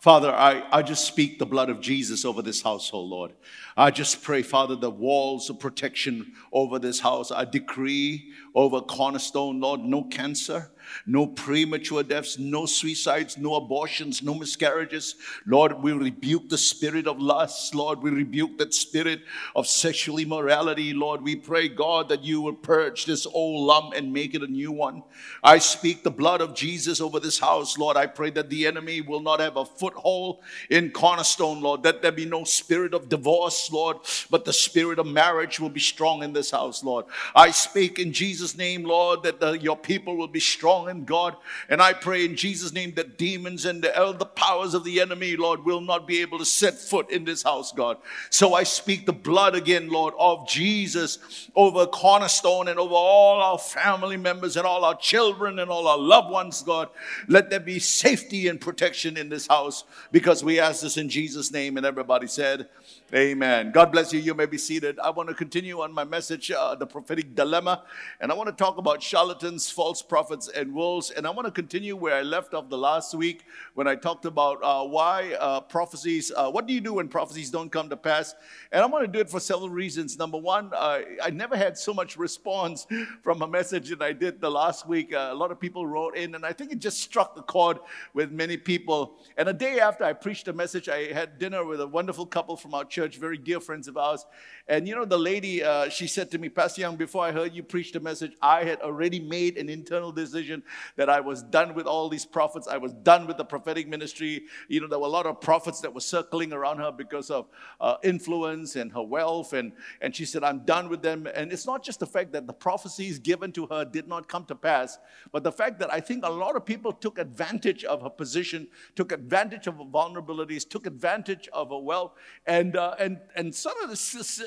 Father, I, I just speak the blood of Jesus over this household, Lord. I just pray, Father, the walls of protection over this house. I decree over Cornerstone, Lord, no cancer, no premature deaths, no suicides, no abortions, no miscarriages. Lord, we rebuke the spirit of lust. Lord, we rebuke that spirit of sexual immorality. Lord, we pray, God, that you will purge this old lump and make it a new one. I speak the blood of Jesus over this house, Lord. I pray that the enemy will not have a foothold in Cornerstone, Lord, that there be no spirit of divorce, Lord, but the spirit of marriage will be strong in this house, Lord. I speak in Jesus' name, Lord, that the, your people will be strong in God. And I pray in Jesus' name that demons and all the powers of the enemy, Lord, will not be able to set foot in this house, God. So I speak the blood again, Lord, of Jesus over Cornerstone and over all our family members and all our children and all our loved ones, God. Let there be safety and protection in this house because we ask this in Jesus' name. And everybody said, Amen. God bless you. You may be seated. I want to continue on my message, uh, the prophetic dilemma, and I want to talk about charlatans, false prophets, and wolves. And I want to continue where I left off the last week when I talked about uh, why uh, prophecies. Uh, what do you do when prophecies don't come to pass? And I want to do it for several reasons. Number one, I never had so much response from a message that I did the last week. Uh, a lot of people wrote in, and I think it just struck the chord with many people. And a day after I preached the message, I had dinner with a wonderful couple from our church church, very dear friends of ours. And you know, the lady, uh, she said to me, Pastor Young, before I heard you preach the message, I had already made an internal decision that I was done with all these prophets. I was done with the prophetic ministry. You know, there were a lot of prophets that were circling around her because of uh, influence and her wealth. And, and she said, I'm done with them. And it's not just the fact that the prophecies given to her did not come to pass, but the fact that I think a lot of people took advantage of her position, took advantage of her vulnerabilities, took advantage of her wealth. And uh, and and some of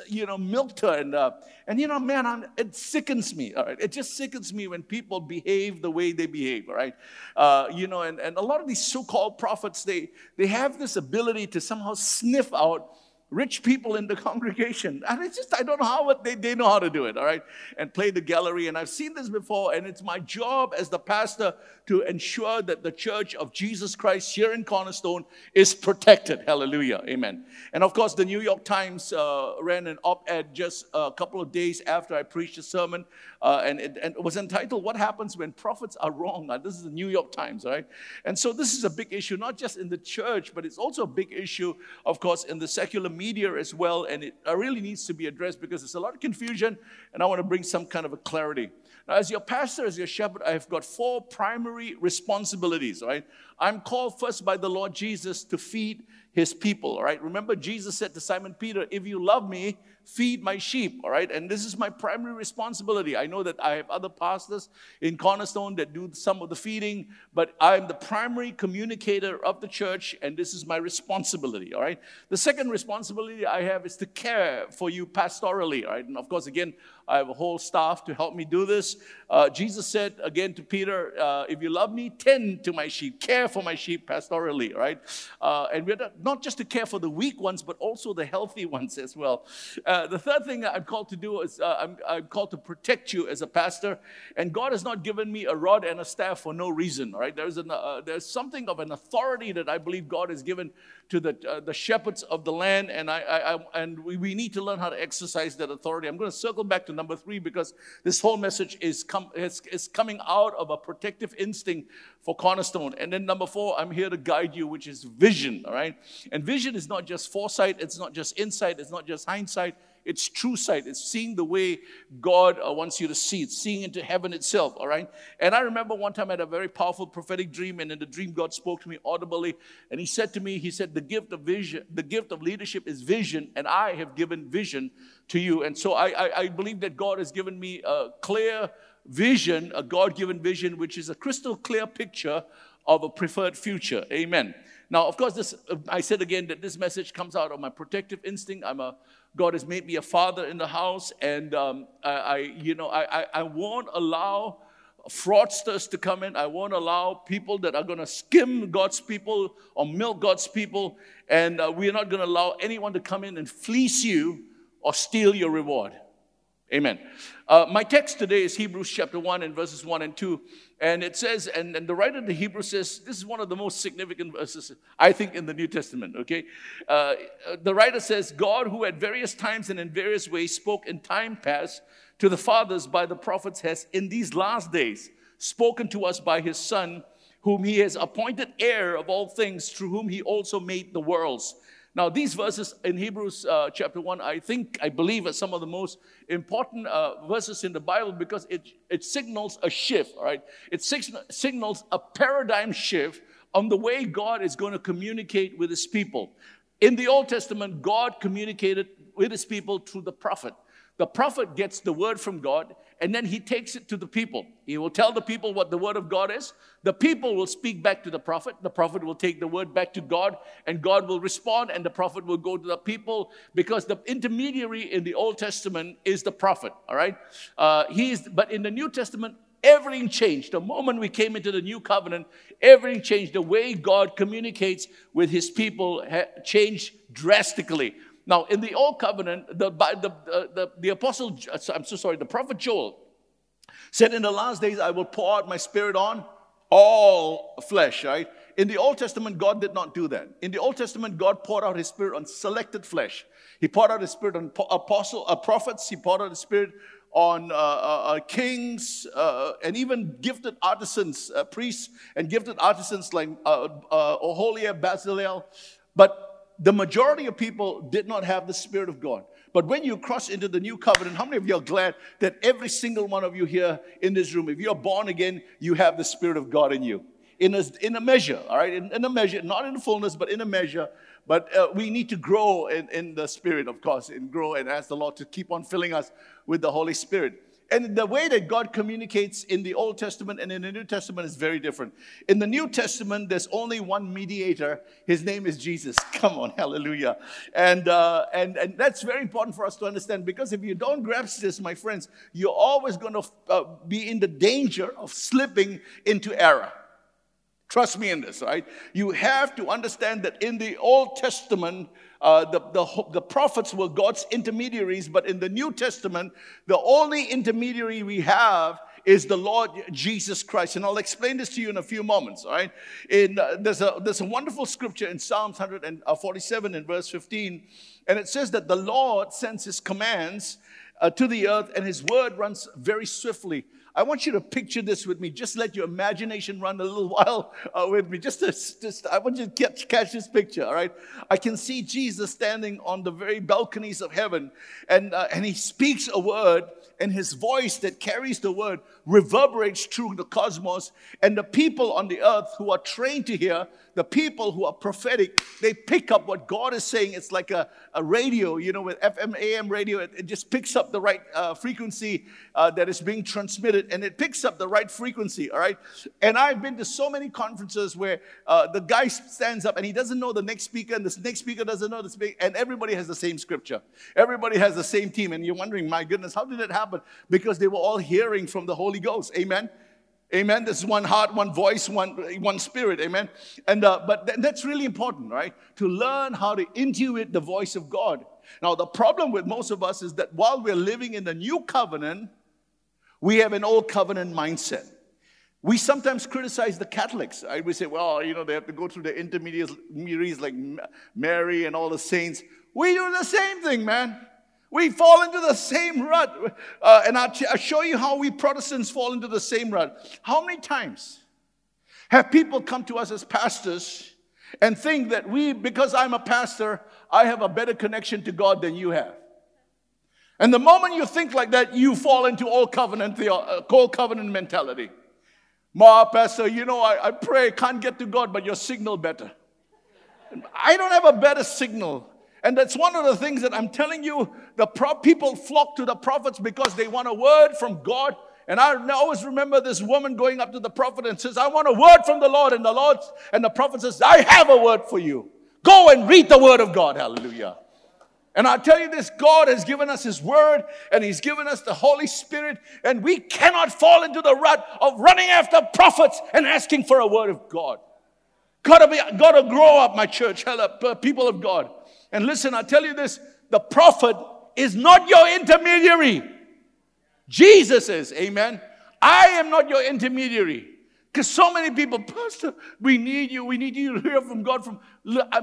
you know, milked her, and uh, and you know, man, I'm, it sickens me. All right, it just sickens me when people behave the way they behave. Right, uh, you know, and and a lot of these so-called prophets, they they have this ability to somehow sniff out rich people in the congregation. And it's just, I don't know how they, they know how to do it, all right? And play the gallery. And I've seen this before, and it's my job as the pastor to ensure that the church of Jesus Christ here in Cornerstone is protected. Hallelujah. Amen. And of course, the New York Times uh, ran an op ed just a couple of days after I preached a sermon, uh, and, it, and, it, was entitled, What Happens When Prophets Are Wrong? This is the New York Times, right? And so this is a big issue, not just in the church, but it's also a big issue, of course, in the secular media as well. And it really needs to be addressed because there's a lot of confusion, and I want to bring some kind of a clarity. Now, as your pastor, as your shepherd, I've got four primary responsibilities, right? I'm called first by the Lord Jesus to feed his people, right? Remember, Jesus said to Simon Peter, If you love me, feed my sheep, all right? And this is my primary responsibility. I know that I have other pastors in Cornerstone that do some of the feeding, but I'm the primary communicator of the church, and this is my responsibility, all right? The second responsibility I have is to care for you pastorally, all right? And of course, again, I have a whole staff to help me do this. Uh, Jesus said again to Peter, uh, If you love me, tend to my sheep, care for my sheep pastorally, right? Uh, and we're not just to care for the weak ones, but also the healthy ones as well. Uh, the third thing I'm called to do is uh, I'm, I'm, called to protect you as a pastor. And God has not given me a rod and a staff for no reason, right? There's, an, uh, there's something of an authority that I believe God has given to the, uh, the shepherds of the land, and, I, I, I and we, we, need to learn how to exercise that authority. I'm going to circle back to number three because this whole message is, com- is, is coming out of a protective instinct for Cornerstone. And then number four, I'm here to guide you, which is vision, all right? And vision is not just foresight, it's not just insight, it's not just hindsight it's true sight. It's seeing the way God uh, wants you to see. It's seeing into heaven itself, all right? And I remember one time I had a very powerful prophetic dream, and in the dream, God spoke to me audibly, and He said to me, He said, The gift of vision, the gift of leadership is vision, and I have given vision to you. And so I, I, I believe that God has given me a clear vision, a God given vision, which is a crystal clear picture of a preferred future. Amen. Now, of course, this I said again that this message comes out of my protective instinct. I'm a God has made me a father in the house, and um, I, I, you know, I, I, I won't allow fraudsters to come in. I won't allow people that are going to skim God's people or milk God's people, and uh, we're not going to allow anyone to come in and fleece you or steal your reward. Amen. Uh, my text today is Hebrews chapter 1 and verses 1 and 2. And it says, and, and the writer of the Hebrews says, this is one of the most significant verses, I think, in the New Testament, okay? Uh, the writer says, God, who at various times and in various ways spoke in time past to the fathers by the prophets, has in these last days spoken to us by his Son, whom he has appointed heir of all things, through whom he also made the worlds now, these verses in Hebrews uh, chapter 1, I think, I believe, are some of the most important uh, verses in the Bible because it, it signals a shift, all right? It signals a paradigm shift on the way God is going to communicate with his people. In the Old Testament, God communicated with his people through the prophet. The prophet gets the word from God and then he takes it to the people. He will tell the people what the word of God is. The people will speak back to the prophet. The prophet will take the word back to God, and God will respond, and the prophet will go to the people because the intermediary in the Old Testament is the prophet. All right, uh, he is, but in the New Testament, everything changed. The moment we came into the new covenant, everything changed. The way God communicates with his people changed drastically. Now, in the Old Covenant, the, the, the, the, apostle, I'm so sorry, the prophet Joel said, In the last days I will pour out my spirit on all flesh, right? In the Old Testament, God did not do that. In the Old Testament, God poured out his spirit on selected flesh. He poured out his spirit on apostle, uh, prophets, he poured out his spirit on uh, uh, uh kings uh, and even gifted artisans, uh, priests and gifted artisans like uh, Oholiab, Bezalel. But the majority of people did not have the Spirit of God. But when you cross into the new covenant, how many of you are glad that every single one of you here in this room, if you're born again, you have the Spirit of God in you? In a, in a measure, all right? In, in a measure, not in fullness, but in a measure. But uh, we need to grow in, in the Spirit, of course, and grow and ask the Lord to keep on filling us with the Holy Spirit. And the way that God communicates in the Old Testament and in the New Testament is very different. In the New Testament, there's only one mediator. His name is Jesus. Come on, hallelujah. And, uh, and, and that's very important for us to understand because if you don't grasp this, my friends, you're always going to uh, be in the danger of slipping into error. Trust me in this, right? You have to understand that in the Old Testament, uh, the, the, the prophets were God's intermediaries, but in the New Testament, the only intermediary we have is the Lord Jesus Christ. And I'll explain this to you in a few moments, all right? In, uh, there's, a, there's a wonderful scripture in Psalms 147 in verse 15, and it says that the Lord sends his commands uh, to the earth and his word runs very swiftly. I want you to picture this with me. Just let your imagination run a little while uh, with me. Just, to, just I want you to catch, catch this picture, all right? I can see Jesus standing on the very balconies of heaven, and, uh, and he speaks a word, and his voice that carries the word reverberates through the cosmos, and the people on the earth who are trained to hear the people who are prophetic, they pick up what God is saying. It's like a, a radio, you know, with FM, AM radio, it, it just picks up the right uh, frequency uh, that is being transmitted and it picks up the right frequency, all right? And I've been to so many conferences where uh, the guy stands up and he doesn't know the next speaker and the next speaker doesn't know the speaker, and everybody has the same scripture. Everybody has the same team. And you're wondering, my goodness, how did it happen? Because they were all hearing from the Holy Ghost. Amen. Amen. This is one heart, one voice, one, one spirit. Amen. And uh, but th- that's really important, right? To learn how to intuit the voice of God. Now, the problem with most of us is that while we're living in the new covenant, we have an old covenant mindset. We sometimes criticize the Catholics. Right? We say, well, you know, they have to go through the intermediaries like Mary and all the saints. We do the same thing, man. We fall into the same rut. Uh, and I'll, I'll show you how we Protestants fall into the same rut. How many times have people come to us as pastors and think that we, because I'm a pastor, I have a better connection to God than you have? And the moment you think like that, you fall into old covenant, the uh, old covenant mentality. Ma, pastor, you know, I, I pray, can't get to God, but your signal better. I don't have a better signal. And that's one of the things that I'm telling you. The pro- people flock to the prophets because they want a word from God. And I always remember this woman going up to the prophet and says, I want a word from the Lord. And the Lord and the prophet says, I have a word for you. Go and read the word of God. Hallelujah. And I tell you this God has given us His Word and He's given us the Holy Spirit, and we cannot fall into the rut of running after prophets and asking for a word of God. Gotta be, gotta grow up, my church, people of God. And listen, I tell you this the prophet is not your intermediary. Jesus is. Amen. I am not your intermediary. Because so many people, Pastor, we need you. We need you to hear from God. From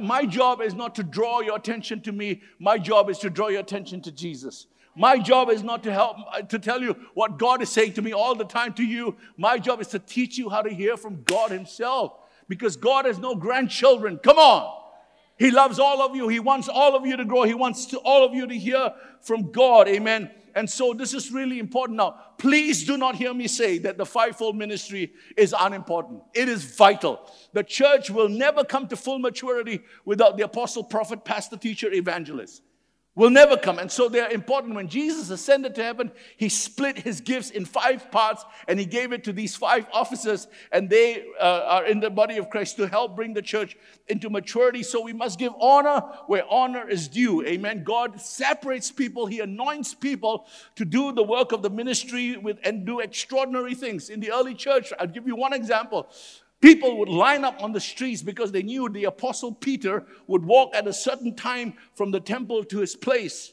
my job is not to draw your attention to me. My job is to draw your attention to Jesus. My job is not to help uh, to tell you what God is saying to me all the time to you. My job is to teach you how to hear from God Himself. Because God has no grandchildren. Come on. He loves all of you. He wants all of you to grow. He wants to, all of you to hear from God. Amen. And so this is really important now. Please do not hear me say that the fivefold ministry is unimportant. It is vital. The church will never come to full maturity without the apostle, prophet, pastor, teacher, evangelist will never come. And so they're important. When Jesus ascended to heaven, he split his gifts in five parts and he gave it to these five officers, and they uh, are in the body of Christ to help bring the church into maturity. So we must give honor where honor is due. Amen. God separates people, he anoints people to do the work of the ministry with and do extraordinary things. In the early church, I'll give you one example. People would line up on the streets because they knew the apostle Peter would walk at a certain time from the temple to his place.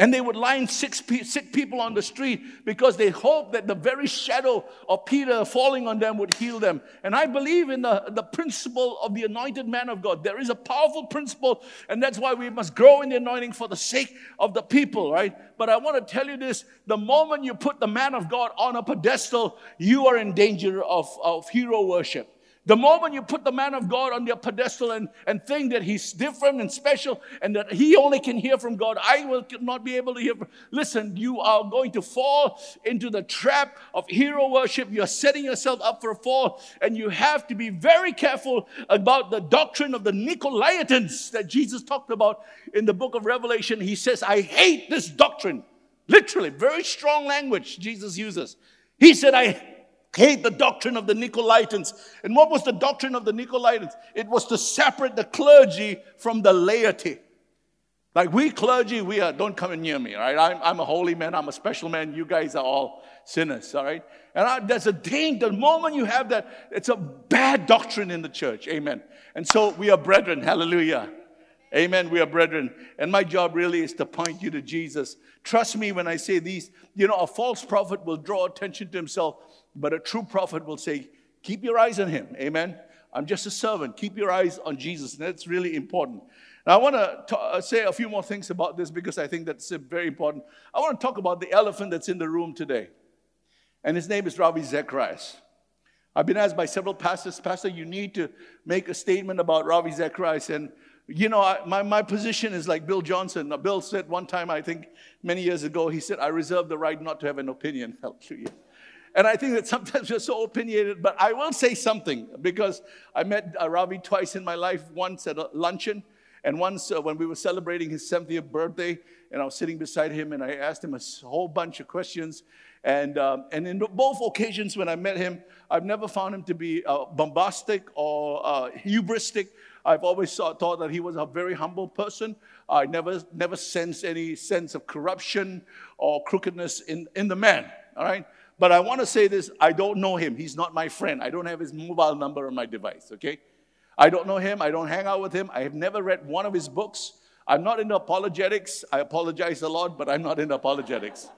And they would line six people on the street because they hoped that the very shadow of Peter falling on them would heal them. And I believe in the, the principle of the anointed man of God. There is a powerful principle, and that's why we must grow in the anointing for the sake of the people, right? But I want to tell you this the moment you put the man of God on a pedestal, you are in danger of, of hero worship. The moment you put the man of God on their pedestal and, and think that he's different and special and that he only can hear from God, I will not be able to hear. From, listen, you are going to fall into the trap of hero worship. You're setting yourself up for a fall, and you have to be very careful about the doctrine of the Nicolaitans that Jesus talked about in the book of Revelation. He says, I hate this doctrine. Literally, very strong language Jesus uses. He said, I hate the doctrine of the Nicolaitans. And what was the doctrine of the Nicolaitans? It was to separate the clergy from the laity. Like we clergy, we are, don't come near me, right? I'm, I'm a holy man, I'm a special man, you guys are all sinners, all right? And I, there's a danger, the moment you have that, it's a bad doctrine in the church, amen. And so we are brethren, hallelujah. Amen. We are brethren. And my job really is to point you to Jesus. Trust me when I say these. You know, a false prophet will draw attention to himself but a true prophet will say, Keep your eyes on him. Amen. I'm just a servant. Keep your eyes on Jesus. And that's really important. Now, I want to uh, say a few more things about this because I think that's uh, very important. I want to talk about the elephant that's in the room today. And his name is Ravi Zacharias. I've been asked by several pastors, Pastor, you need to make a statement about Ravi Zacharias. And, you know, I, my, my position is like Bill Johnson. Bill said one time, I think many years ago, he said, I reserve the right not to have an opinion. Hallelujah. And I think that sometimes we're so opinionated, but I will say something because I met uh, Ravi twice in my life, once at a luncheon, and once uh, when we were celebrating his 70th birthday, and I was sitting beside him and I asked him a whole bunch of questions. And, um, and in both occasions when I met him, I've never found him to be uh, bombastic or uh, hubristic. I've always thought, that he was a very humble person. I never, never sensed any sense of corruption or crookedness in, in the man, all right? But I want to say this I don't know him. He's not my friend. I don't have his mobile number on my device, okay? I don't know him. I don't hang out with him. I have never read one of his books. I'm not into apologetics. I apologize a lot, but I'm not into apologetics.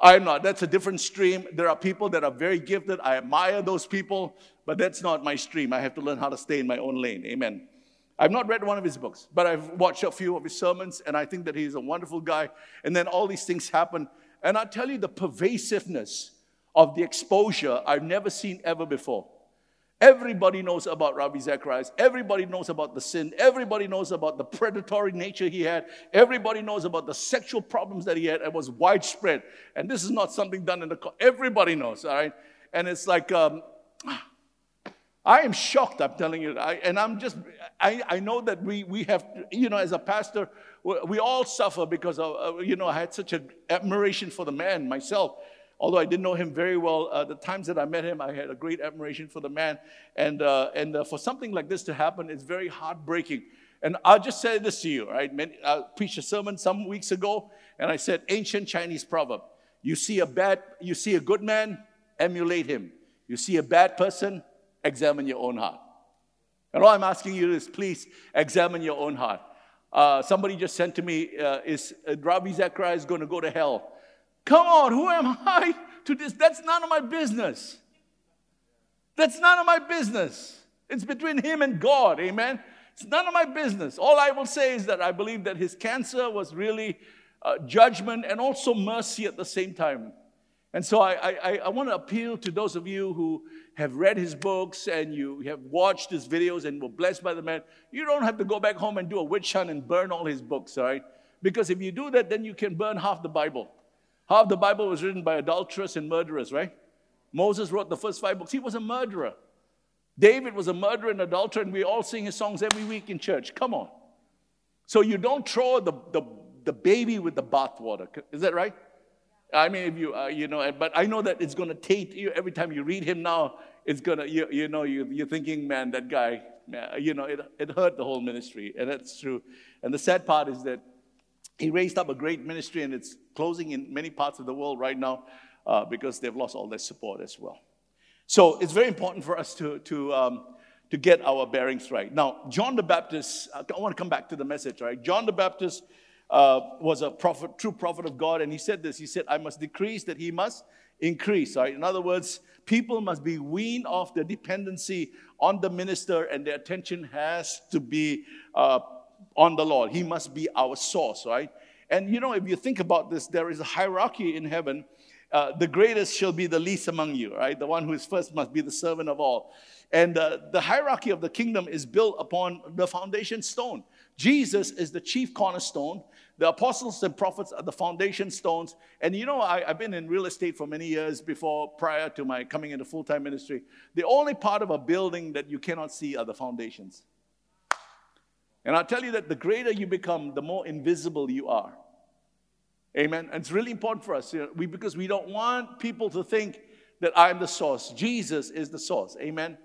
I'm not. That's a different stream. There are people that are very gifted. I admire those people, but that's not my stream. I have to learn how to stay in my own lane. Amen. I've not read one of his books, but I've watched a few of his sermons, and I think that he's a wonderful guy. And then all these things happen. And I tell you the pervasiveness of the exposure I've never seen ever before. Everybody knows about Ravi Zacharias. Everybody knows about the sin. Everybody knows about the predatory nature he had. Everybody knows about the sexual problems that he had. It was widespread. And this is not something done in the. Everybody knows, all right? And it's like, um, I am shocked, I'm telling you. I, and I'm just, I, I know that we, we have, you know, as a pastor, we all suffer because of, uh, you know, I had such an admiration for the man myself. Although I didn't know him very well, uh, the times that I met him, I had a great admiration for the man. And, uh, and uh, for something like this to happen, it's very heartbreaking. And I'll just say this to you, right? I preached a sermon some weeks ago, and I said, ancient Chinese proverb. You see a bad, you see a good man, emulate him. You see a bad person, examine your own heart. And all I'm asking you is please examine your own heart. Uh, somebody just sent to me, uh, is uh, Ravi Zacharias going to go to hell? Come on, who am I to this? That's none of my business. That's none of my business. It's between him and God, amen? It's none of my business. All I will say is that I believe that his cancer was really uh, judgment and also mercy at the same time. And so I, I, I want to appeal to those of you who have read his books and you have watched his videos and were blessed by the man. You don't have to go back home and do a witch hunt and burn all his books, all right? Because if you do that, then you can burn half the Bible. Half the Bible was written by adulterers and murderers, right? Moses wrote the first five books. He was a murderer. David was a murderer and adulterer, and we all sing his songs every week in church. Come on. So you don't throw the, the, the baby with the bathwater. Is that right? I mean, if you, uh, you know, but I know that it's going to taint you every time you read him now. It's going to, you, you know, you, you're thinking, man, that guy, you know, it, it hurt the whole ministry. And that's true. And the sad part is that he raised up a great ministry and it's closing in many parts of the world right now uh, because they've lost all their support as well. So it's very important for us to, to, um, to get our bearings right. Now, John the Baptist, I want to come back to the message, right? John the Baptist uh, was a prophet, true prophet of God, and he said this. He said, I must decrease that he must increase. Right? In other words, people must be weaned off their dependency on the minister, and their attention has to be uh, on the Lord. He must be our source, right? And you know, if you think about this, there is a hierarchy in heaven uh, the greatest shall be the least among you, right? The one who is first must be the servant of all. And uh, the hierarchy of the kingdom is built upon the foundation stone. Jesus is the chief cornerstone. The apostles and prophets are the foundation stones. And you know, I, have been in real estate for many years before, prior to my coming into full time ministry. The only part of a building that you cannot see are the foundations. And I'll tell you that the greater you become, the more invisible you are. Amen. And it's really important for us you know, we, because we don't want people to think that I'm the source. Jesus is the source. Amen.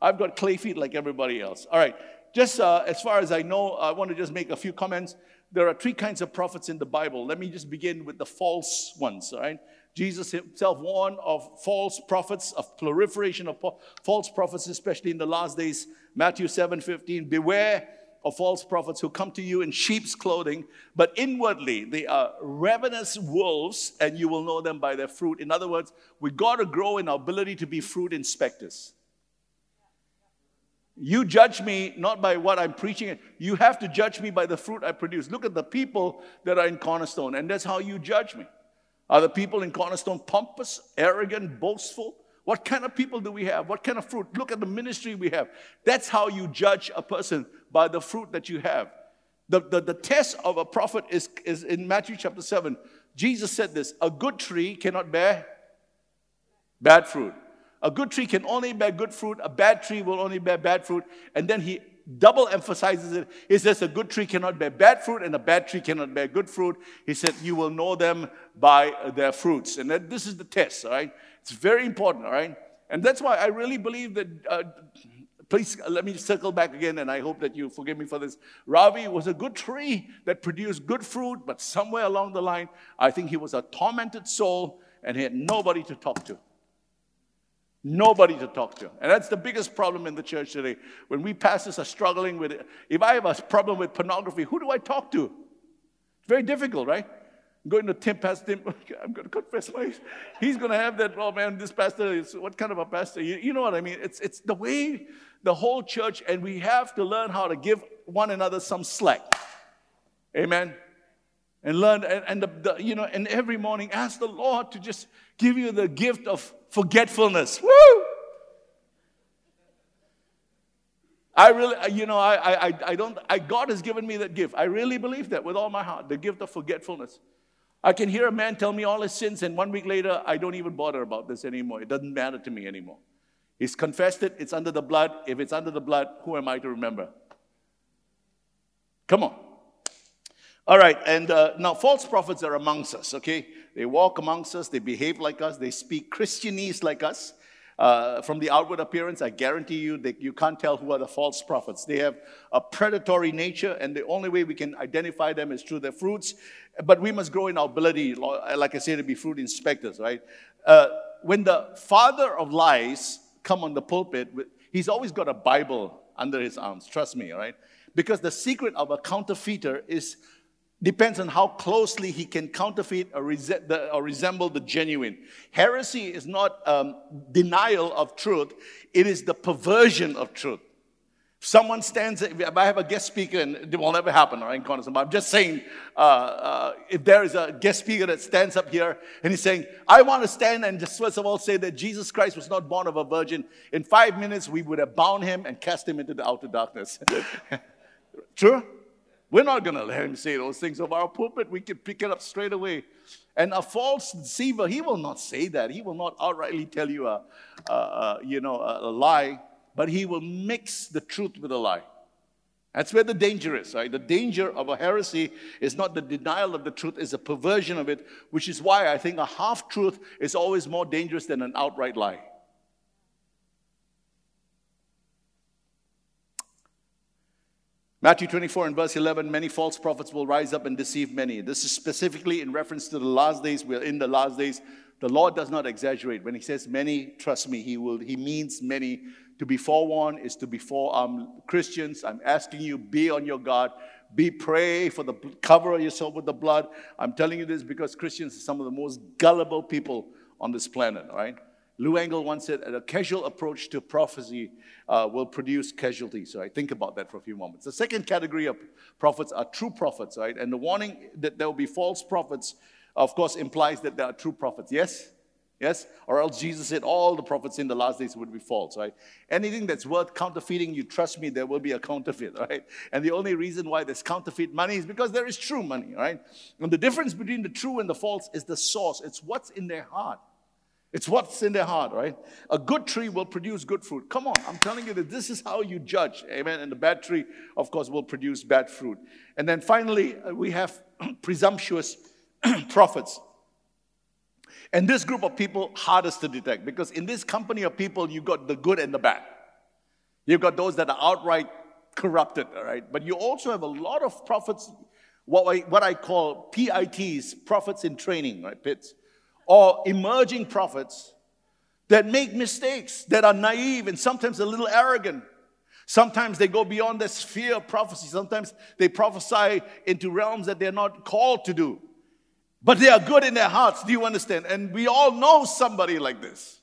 I've got clay feet like everybody else. All right. Just uh, as far as I know, I want to just make a few comments. There are three kinds of prophets in the Bible. Let me just begin with the false ones. All right. Jesus himself warned of false prophets, of proliferation of false prophets, especially in the last days. Matthew 7 15. Beware of false prophets who come to you in sheep's clothing, but inwardly they are ravenous wolves, and you will know them by their fruit. In other words, we got to grow in our ability to be fruit inspectors. You judge me not by what I'm preaching, you have to judge me by the fruit I produce. Look at the people that are in Cornerstone, and that's how you judge me. Are the people in Cornerstone pompous, arrogant, boastful? What kind of people do we have? What kind of fruit? Look at the ministry we have. That's how you judge a person by the fruit that you have. The, the, the test of a prophet is, is in Matthew chapter 7. Jesus said this A good tree cannot bear bad fruit. A good tree can only bear good fruit, a bad tree will only bear bad fruit. And then he double emphasizes it. He says, A good tree cannot bear bad fruit, and a bad tree cannot bear good fruit. He said, You will know them by their fruits. And that, this is the test, all right? It's very important, all right? And that's why I really believe that. Uh, please let me circle back again, and I hope that you forgive me for this. Ravi was a good tree that produced good fruit, but somewhere along the line, I think he was a tormented soul and he had nobody to talk to. Nobody to talk to. And that's the biggest problem in the church today. When we pastors are struggling with it, if I have a problem with pornography, who do I talk to? It's very difficult, right? I'm going to Tim, Pastor Tim, I'm going to confess my, he's going to have that, oh man, this pastor is, what kind of a pastor? You, you know what I mean? It's, it's the way the whole church, and we have to learn how to give one another some slack. Amen. And learn, and, and the, the, you know, and every morning ask the Lord to just give you the gift of forgetfulness. Woo! I really, you know, I, I, I don't, I, God has given me that gift. I really believe that with all my heart, the gift of forgetfulness. I can hear a man tell me all his sins, and one week later, I don't even bother about this anymore. It doesn't matter to me anymore. He's confessed it, it's under the blood. If it's under the blood, who am I to remember? Come on. All right, and uh, now false prophets are amongst us, okay? They walk amongst us, they behave like us, they speak Christianese like us. Uh, from the outward appearance, I guarantee you that you can't tell who are the false prophets. They have a predatory nature, and the only way we can identify them is through their fruits. But we must grow in our ability, like I say, to be fruit inspectors, right? Uh, when the father of lies come on the pulpit, he's always got a Bible under his arms. Trust me, right? Because the secret of a counterfeiter is depends on how closely he can counterfeit or, rese- the, or resemble the genuine. Heresy is not um, denial of truth, it is the perversion of truth. If someone stands, if I have a guest speaker, and it will never happen, all right, but I'm just saying, uh, uh, if there is a guest speaker that stands up here and he's saying, I want to stand and just first of all say that Jesus Christ was not born of a virgin, in five minutes we would have bound him and cast him into the outer darkness. True? We're not going to let him say those things over our pulpit. We can pick it up straight away. And a false deceiver, he will not say that. He will not outrightly tell you a, a, a you know, a, a lie but he will mix the truth with a lie. That's where the danger is, right? The danger of a heresy is not the denial of the truth, it's a perversion of it, which is why I think a half truth is always more dangerous than an outright lie. Matthew 24 and verse 11 many false prophets will rise up and deceive many. This is specifically in reference to the last days. We're in the last days. The Lord does not exaggerate. When He says many, trust me, He will. He means many to be forewarned is to be for um, Christians. I'm asking you, be on your guard. Be pray for the cover yourself with the blood. I'm telling you this because Christians are some of the most gullible people on this planet, right? Lou Engle once said, a casual approach to prophecy uh, will produce casualties. Right? Think about that for a few moments. The second category of prophets are true prophets, right? And the warning that there will be false prophets, of course, implies that there are true prophets. Yes? Yes? Or else Jesus said all the prophets in the last days would be false, right? Anything that's worth counterfeiting, you trust me, there will be a counterfeit, right? And the only reason why there's counterfeit money is because there is true money, right? And the difference between the true and the false is the source, it's what's in their heart. It's what's in their heart, right? A good tree will produce good fruit. Come on, I'm telling you that this is how you judge, amen? And the bad tree, of course, will produce bad fruit. And then finally, uh, we have presumptuous prophets. And this group of people, hardest to detect because in this company of people, you've got the good and the bad. You've got those that are outright corrupted, all right? But you also have a lot of prophets, what I, what I call PITs, prophets in training, right, Pits? Or emerging prophets that make mistakes, that are naive and sometimes a little arrogant. Sometimes they go beyond the sphere of prophecy. Sometimes they prophesy into realms that they're not called to do. But they are good in their hearts. Do you understand? And we all know somebody like this.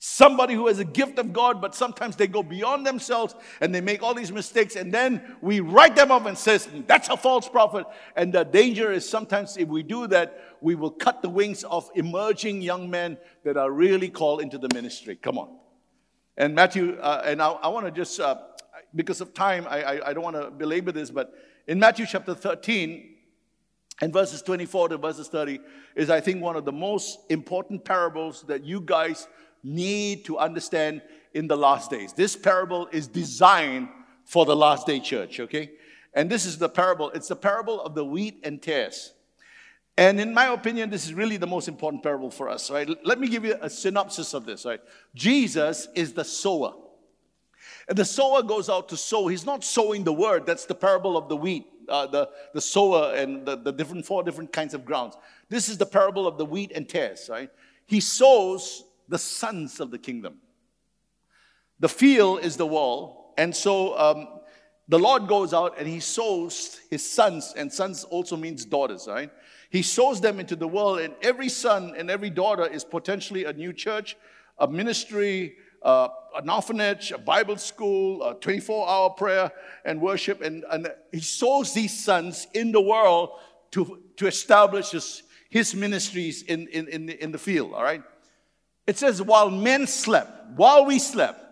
Somebody who has a gift of God, but sometimes they go beyond themselves and they make all these mistakes, and then we write them up and says that's a false prophet. And the danger is sometimes if we do that, we will cut the wings of emerging young men that are really called into the ministry. Come on. And Matthew, uh, and I, I want to just uh, because of time, I, I, I don't want to belabor this, but in Matthew chapter 13, and verses 24 to verses 30 is, I think, one of the most important parables that you guys need to understand in the last days. This parable is designed for the last day church, okay? And this is the parable, it's the parable of the wheat and tares. And in my opinion, this is really the most important parable for us, right? Let me give you a synopsis of this, right? Jesus is the sower. And the sower goes out to sow. He's not sowing the word, that's the parable of the wheat uh, the, the sower and the, the different four different kinds of grounds. This is the parable of the wheat and tares, right? He sows the sons of the kingdom. The field is the wall, and so um, the Lord goes out and he sows his sons, and sons also means daughters, right? He sows them into the world, and every son and every daughter is potentially a new church, a ministry, uh, an orphanage, a Bible school, a 24 hour prayer and worship. And, and he sows these sons in the world to, to establish his, his ministries in, in, in, the, in the field, all right? It says, while men slept, while we slept,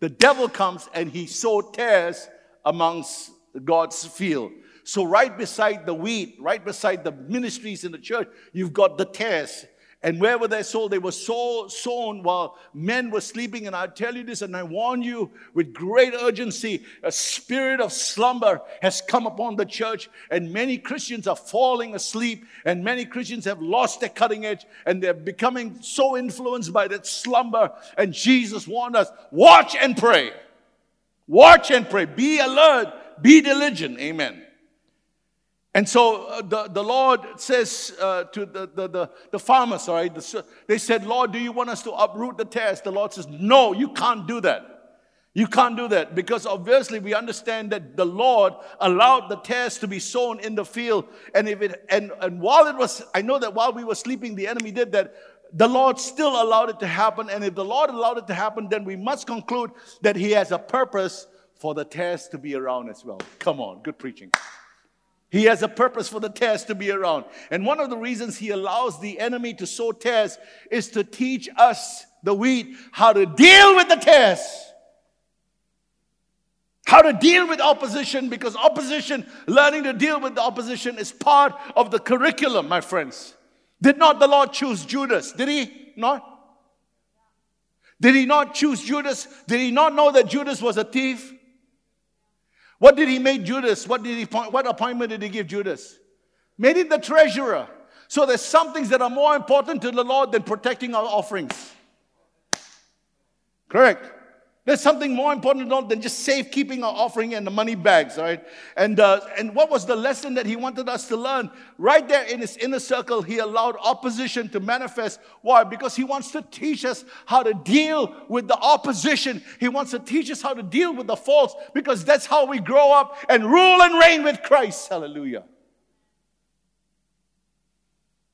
the devil comes and he sowed tares amongst God's field. So, right beside the wheat, right beside the ministries in the church, you've got the tares and wherever they sold, they were so sown while men were sleeping. And I tell you this, and I warn you with great urgency a spirit of slumber has come upon the church, and many Christians are falling asleep, and many Christians have lost their cutting edge, and they're becoming so influenced by that slumber. And Jesus warned us watch and pray. Watch and pray. Be alert. Be diligent. Amen. And so uh, the, the Lord says uh, to the, the, the, the farmers, all right, the, they said, Lord, do you want us to uproot the tares? The Lord says, No, you can't do that. You can't do that because obviously we understand that the Lord allowed the tares to be sown in the field. And if it and, and while it was, I know that while we were sleeping, the enemy did that. The Lord still allowed it to happen. And if the Lord allowed it to happen, then we must conclude that He has a purpose for the tares to be around as well. Come on, good preaching. He has a purpose for the tares to be around. And one of the reasons he allows the enemy to sow tares is to teach us, the wheat, how to deal with the tares. How to deal with opposition because opposition, learning to deal with the opposition is part of the curriculum, my friends. Did not the Lord choose Judas? Did he not? Did he not choose Judas? Did he not know that Judas was a thief? What did he make Judas? What did he what appointment did he give Judas? Made him the treasurer. So there's some things that are more important to the Lord than protecting our offerings. Correct. There's something more important than just safekeeping our offering and the money bags, right? And, uh, and what was the lesson that he wanted us to learn? Right there in his inner circle, he allowed opposition to manifest. Why? Because he wants to teach us how to deal with the opposition. He wants to teach us how to deal with the false because that's how we grow up and rule and reign with Christ. Hallelujah.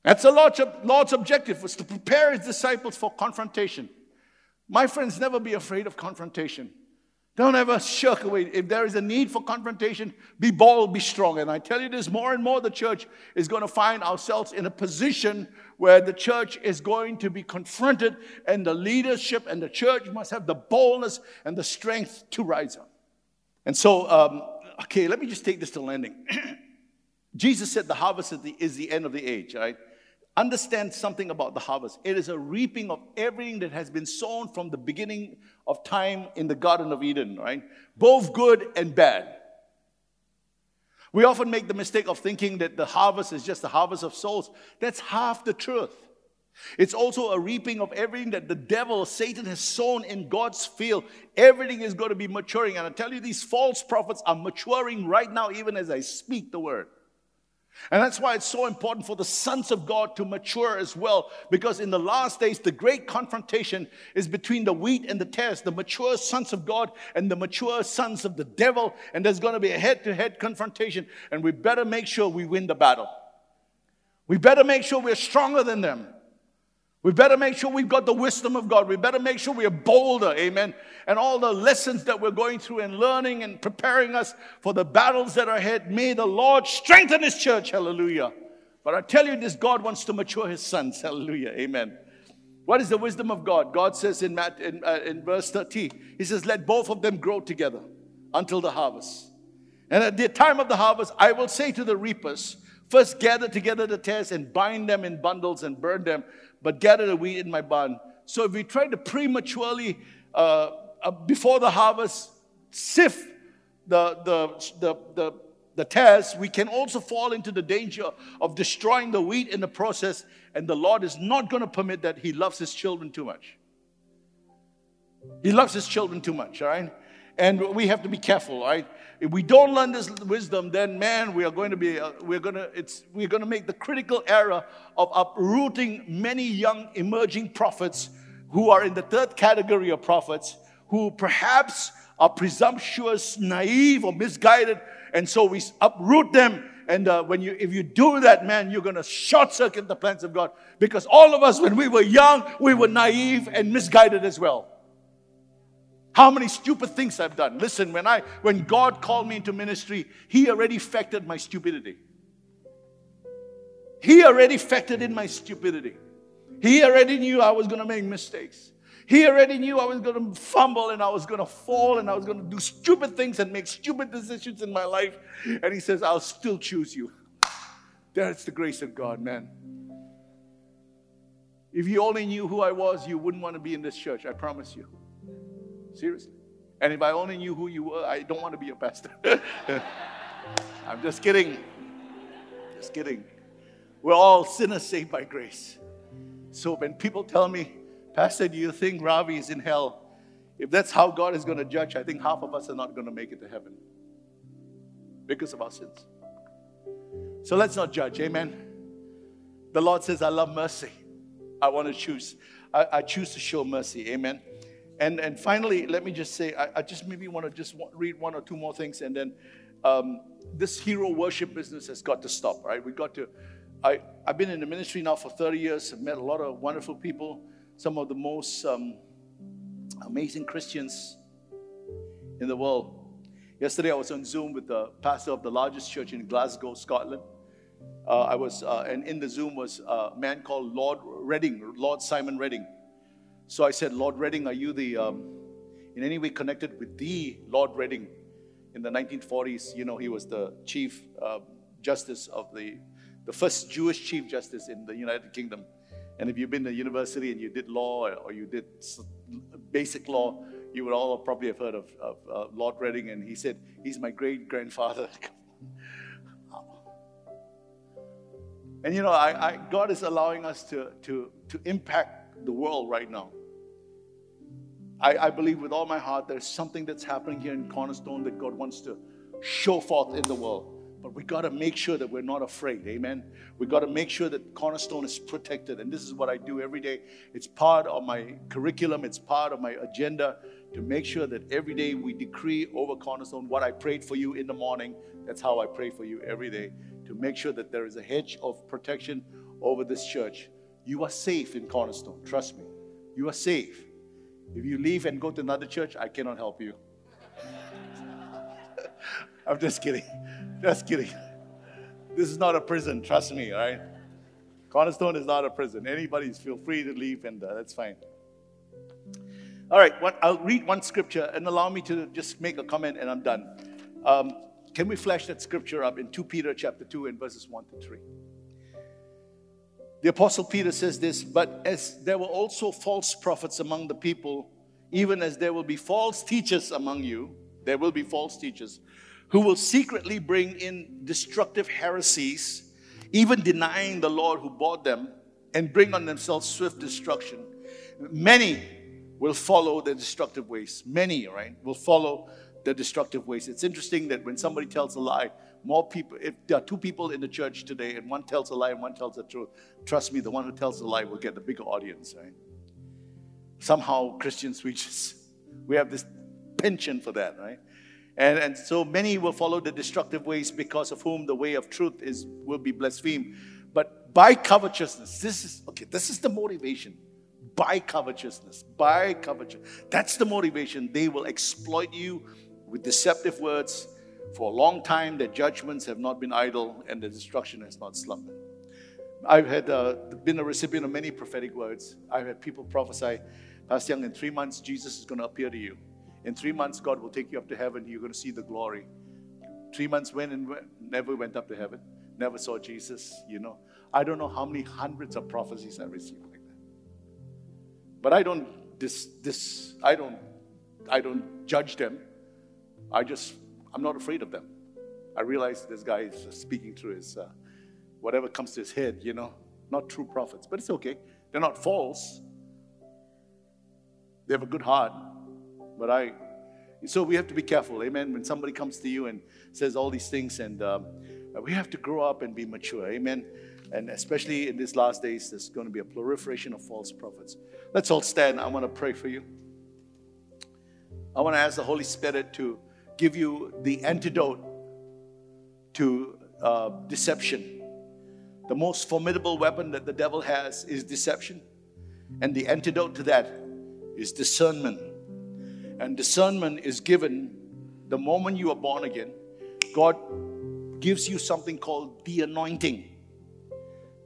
That's the Lord's, Lord's objective was to prepare his disciples for confrontation. My friends, never be afraid of confrontation. Don't ever shirk away. If there is a need for confrontation, be bold, be strong. And I tell you this more and more, the church is going to find ourselves in a position where the church is going to be confronted, and the leadership and the church must have the boldness and the strength to rise up. And so, um, okay, let me just take this to landing. Jesus said the harvest is the, is the end of the age, right? Understand something about the harvest. It is a reaping of everything that has been sown from the beginning of time in the Garden of Eden, right? Both good and bad. We often make the mistake of thinking that the harvest is just the harvest of souls. That's half the truth. It's also a reaping of everything that the devil, Satan, has sown in God's field. Everything is going to be maturing. And I tell you, these false prophets are maturing right now, even as I speak the word. And that's why it's so important for the sons of God to mature as well, because in the last days, the great confrontation is between the wheat and the tares, the mature sons of God and the mature sons of the devil. And there's going to be a head to head confrontation, and we better make sure we win the battle. We better make sure we're stronger than them. We better make sure we've got the wisdom of God. We better make sure we're bolder, amen. And all the lessons that we're going through and learning and preparing us for the battles that are ahead. May the Lord strengthen His church, hallelujah. But I tell you this God wants to mature His sons, hallelujah, amen. What is the wisdom of God? God says in, Matt, in, uh, in verse 30, He says, Let both of them grow together until the harvest. And at the time of the harvest, I will say to the reapers, First gather together the tares and bind them in bundles and burn them but gather the wheat in my barn. So if we try to prematurely, uh, uh, before the harvest, sift the, the, the, the, the tares, we can also fall into the danger of destroying the wheat in the process. And the Lord is not going to permit that. He loves His children too much. He loves His children too much, all right? And we have to be careful, right? If we don't learn this wisdom, then man, we are going to be, uh, we're going to, it's, we're going to make the critical error of uprooting many young emerging prophets who are in the third category of prophets, who perhaps are presumptuous, naive, or misguided, and so we uproot them. And uh, when you, if you do that, man, you're going to short circuit the plans of God, because all of us, when we were young, we were naive and misguided as well. How many stupid things I've done. Listen, when I when God called me into ministry, He already factored my stupidity. He already factored in my stupidity. He already knew I was going to make mistakes. He already knew I was going to fumble and I was going to fall and I was going to do stupid things and make stupid decisions in my life. And He says, I'll still choose you. That's the grace of God, man. If you only knew who I was, you wouldn't want to be in this church, I promise you. Seriously. And if I only knew who you were, I don't want to be a pastor. I'm just kidding. Just kidding. We're all sinners saved by grace. So when people tell me, Pastor, do you think Ravi is in hell? If that's how God is going to judge, I think half of us are not going to make it to heaven because of our sins. So let's not judge. Amen. The Lord says, I love mercy. I want to choose. I, I choose to show mercy. Amen. And, and finally, let me just say, I, I just maybe want to just read one or two more things, and then um, this hero worship business has got to stop, right? We've got to. I, I've been in the ministry now for 30 years. I've met a lot of wonderful people, some of the most um, amazing Christians in the world. Yesterday, I was on Zoom with the pastor of the largest church in Glasgow, Scotland. Uh, I was, uh, and in the Zoom was a man called Lord Reading, Lord Simon Reading. So I said, Lord Reading, are you the, um, in any way connected with the Lord Reading? In the 1940s, you know, he was the chief uh, justice of the, the first Jewish chief justice in the United Kingdom. And if you've been to university and you did law or you did basic law, you would all probably have heard of, of uh, Lord Reading. And he said, he's my great grandfather. And you know, I, I, God is allowing us to, to, to impact the world right now. I, I believe with all my heart there's something that's happening here in Cornerstone that God wants to show forth in the world. But we got to make sure that we're not afraid. Amen. We got to make sure that Cornerstone is protected. And this is what I do every day. It's part of my curriculum, it's part of my agenda to make sure that every day we decree over Cornerstone what I prayed for you in the morning. That's how I pray for you every day to make sure that there is a hedge of protection over this church. You are safe in Cornerstone. Trust me. You are safe. If you leave and go to another church, I cannot help you. I'm just kidding. Just kidding. This is not a prison. Trust me, all right? Cornerstone is not a prison. Anybody feel free to leave, and uh, that's fine. All right, I'll read one scripture and allow me to just make a comment, and I'm done. Um, can we flash that scripture up in 2 Peter chapter 2 and verses 1 to 3? The apostle Peter says this, but as there were also false prophets among the people, even as there will be false teachers among you, there will be false teachers who will secretly bring in destructive heresies, even denying the Lord who bought them, and bring on themselves swift destruction. Many will follow the destructive ways. Many, right, will follow the destructive ways. It's interesting that when somebody tells a lie, more people, if there are two people in the church today and one tells a lie and one tells the truth, trust me, the one who tells the lie will get the bigger audience, right? Somehow, Christians, we just, we have this penchant for that, right? And, and so many will follow the destructive ways because of whom the way of truth is will be blasphemed. But by covetousness, this is okay, this is the motivation. By covetousness, by covetousness. That's the motivation. They will exploit you with deceptive words. For a long time, their judgments have not been idle and their destruction has not slumbered. I've had uh, been a recipient of many prophetic words. I've had people prophesy, Pastor Young, in three months, Jesus is going to appear to you. In three months, God will take you up to heaven. You're going to see the glory. Three months went and went, never went up to heaven, never saw Jesus. You know, I don't know how many hundreds of prophecies I received like that. But I don't this this I don't I don't judge them. I just, I'm not afraid of them. I realize this guy is speaking through his, uh, whatever comes to his head, you know, not true prophets, but it's okay. They're not false. They have a good heart. But I, so we have to be careful, amen. When somebody comes to you and says all these things, and um, we have to grow up and be mature, amen. And especially in these last days, there's going to be a proliferation of false prophets. Let's all stand. I want to pray for you. I want to ask the Holy Spirit to give you the antidote to uh, deception. The most formidable weapon that the devil has is deception. And the antidote to that is discernment. And discernment is given the moment you are born again. God gives you something called the anointing.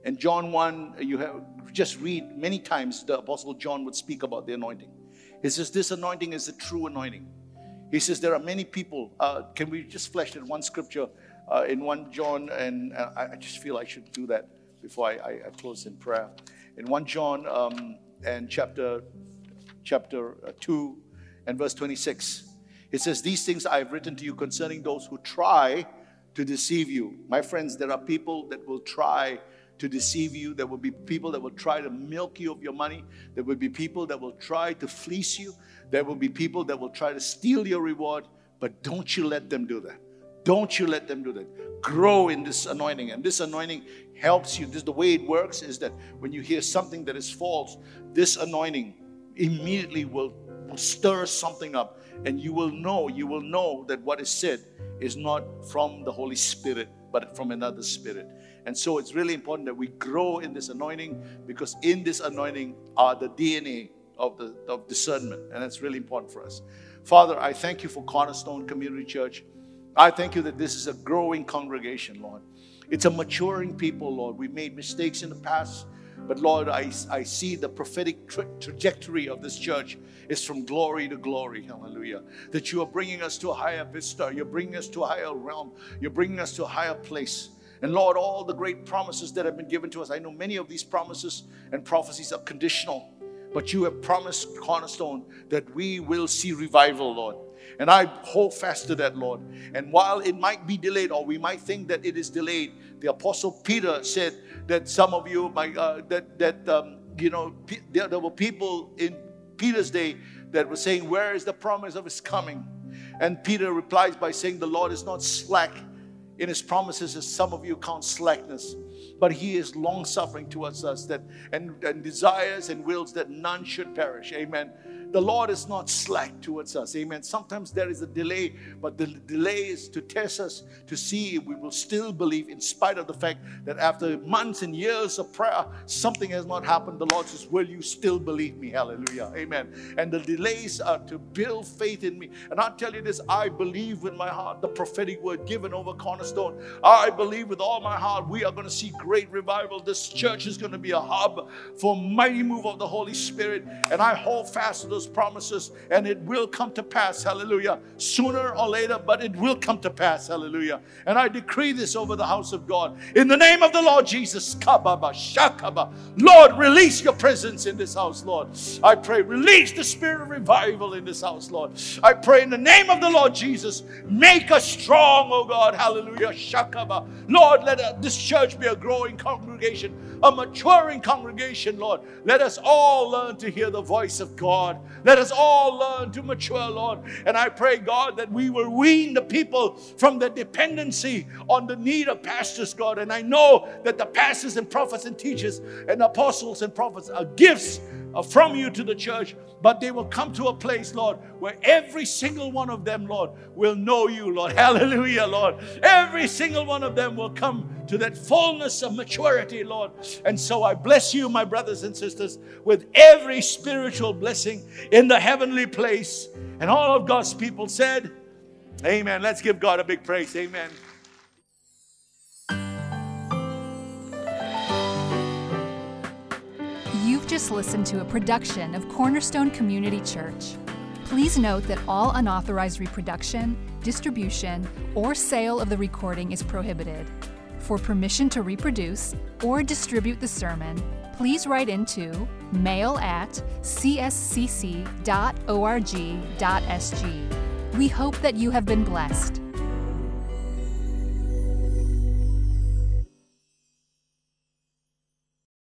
And John 1, you have just read many times the Apostle John would speak about the anointing. He says, This anointing is a true anointing. He says there are many people. Uh, can we just flesh in one scripture uh, in 1 John? And uh, I just feel I should do that before I, I, I close in prayer. In 1 John um, and chapter, chapter uh, 2 and verse 26, it says, These things I have written to you concerning those who try to deceive you. My friends, there are people that will try to deceive you. There will be people that will try to milk you of your money. There will be people that will try to fleece you. There will be people that will try to steal your reward. But don't you let them do that. Don't you let them do that. Grow in this anointing. And this anointing helps you. This the way it works is that when you hear something that is false, this anointing immediately will will stir something up. And you will know, you will know that what is said is not from the Holy Spirit, but from another spirit. And so it's really important that we grow in this anointing because in this anointing are the DNA of the of discernment. And that's really important for us. Father, I thank you for Cornerstone Community Church. I thank you that this is a growing congregation, Lord. It's a maturing people, Lord. We made mistakes in the past, but Lord, I, I see the prophetic tra- trajectory of this church is from glory to glory. Hallelujah. That you are bringing us to a higher vista. You're bringing us to a higher realm. You're bringing us to a higher place. And Lord, all the great promises that have been given to us, I know many of these promises and prophecies are conditional, but you have promised, Cornerstone, that we will see revival, Lord. And I hold fast to that, Lord. And while it might be delayed, or we might think that it is delayed, the Apostle Peter said that some of you, my, uh, that that um, you know, there, there were people in Peter's day that were saying, "Where is the promise of His coming?" And Peter replies by saying, "The Lord is not slack in His promises, as some of you count slackness." but he is long suffering towards us that and, and desires and wills that none should perish amen the Lord is not slack towards us. Amen. Sometimes there is a delay, but the delay is to test us to see if we will still believe, in spite of the fact that after months and years of prayer, something has not happened. The Lord says, Will you still believe me? Hallelujah. Amen. And the delays are to build faith in me. And I'll tell you this I believe with my heart the prophetic word given over Cornerstone. I believe with all my heart we are going to see great revival. This church is going to be a hub for mighty move of the Holy Spirit. And I hold fast to those promises and it will come to pass. Hallelujah. Sooner or later, but it will come to pass. Hallelujah. And I decree this over the house of God. In the name of the Lord Jesus. Kababa, Shakaba. Lord, release your presence in this house, Lord. I pray, release the spirit of revival in this house, Lord. I pray in the name of the Lord Jesus, make us strong, oh God. Hallelujah. Shakaba. Lord, let uh, this church be a growing congregation, a maturing congregation, Lord. Let us all learn to hear the voice of God. Let us all learn to mature, Lord. And I pray, God, that we will wean the people from the dependency on the need of pastors, God. And I know that the pastors and prophets and teachers and apostles and prophets are gifts Uh, from you to the church, but they will come to a place, Lord, where every single one of them, Lord, will know you, Lord. Hallelujah, Lord. Every single one of them will come to that fullness of maturity, Lord. And so I bless you, my brothers and sisters, with every spiritual blessing in the heavenly place. And all of God's people said, Amen. Let's give God a big praise. Amen. Just listened to a production of Cornerstone Community Church. Please note that all unauthorized reproduction, distribution, or sale of the recording is prohibited. For permission to reproduce or distribute the sermon, please write into mail at cscc.org.sg. We hope that you have been blessed.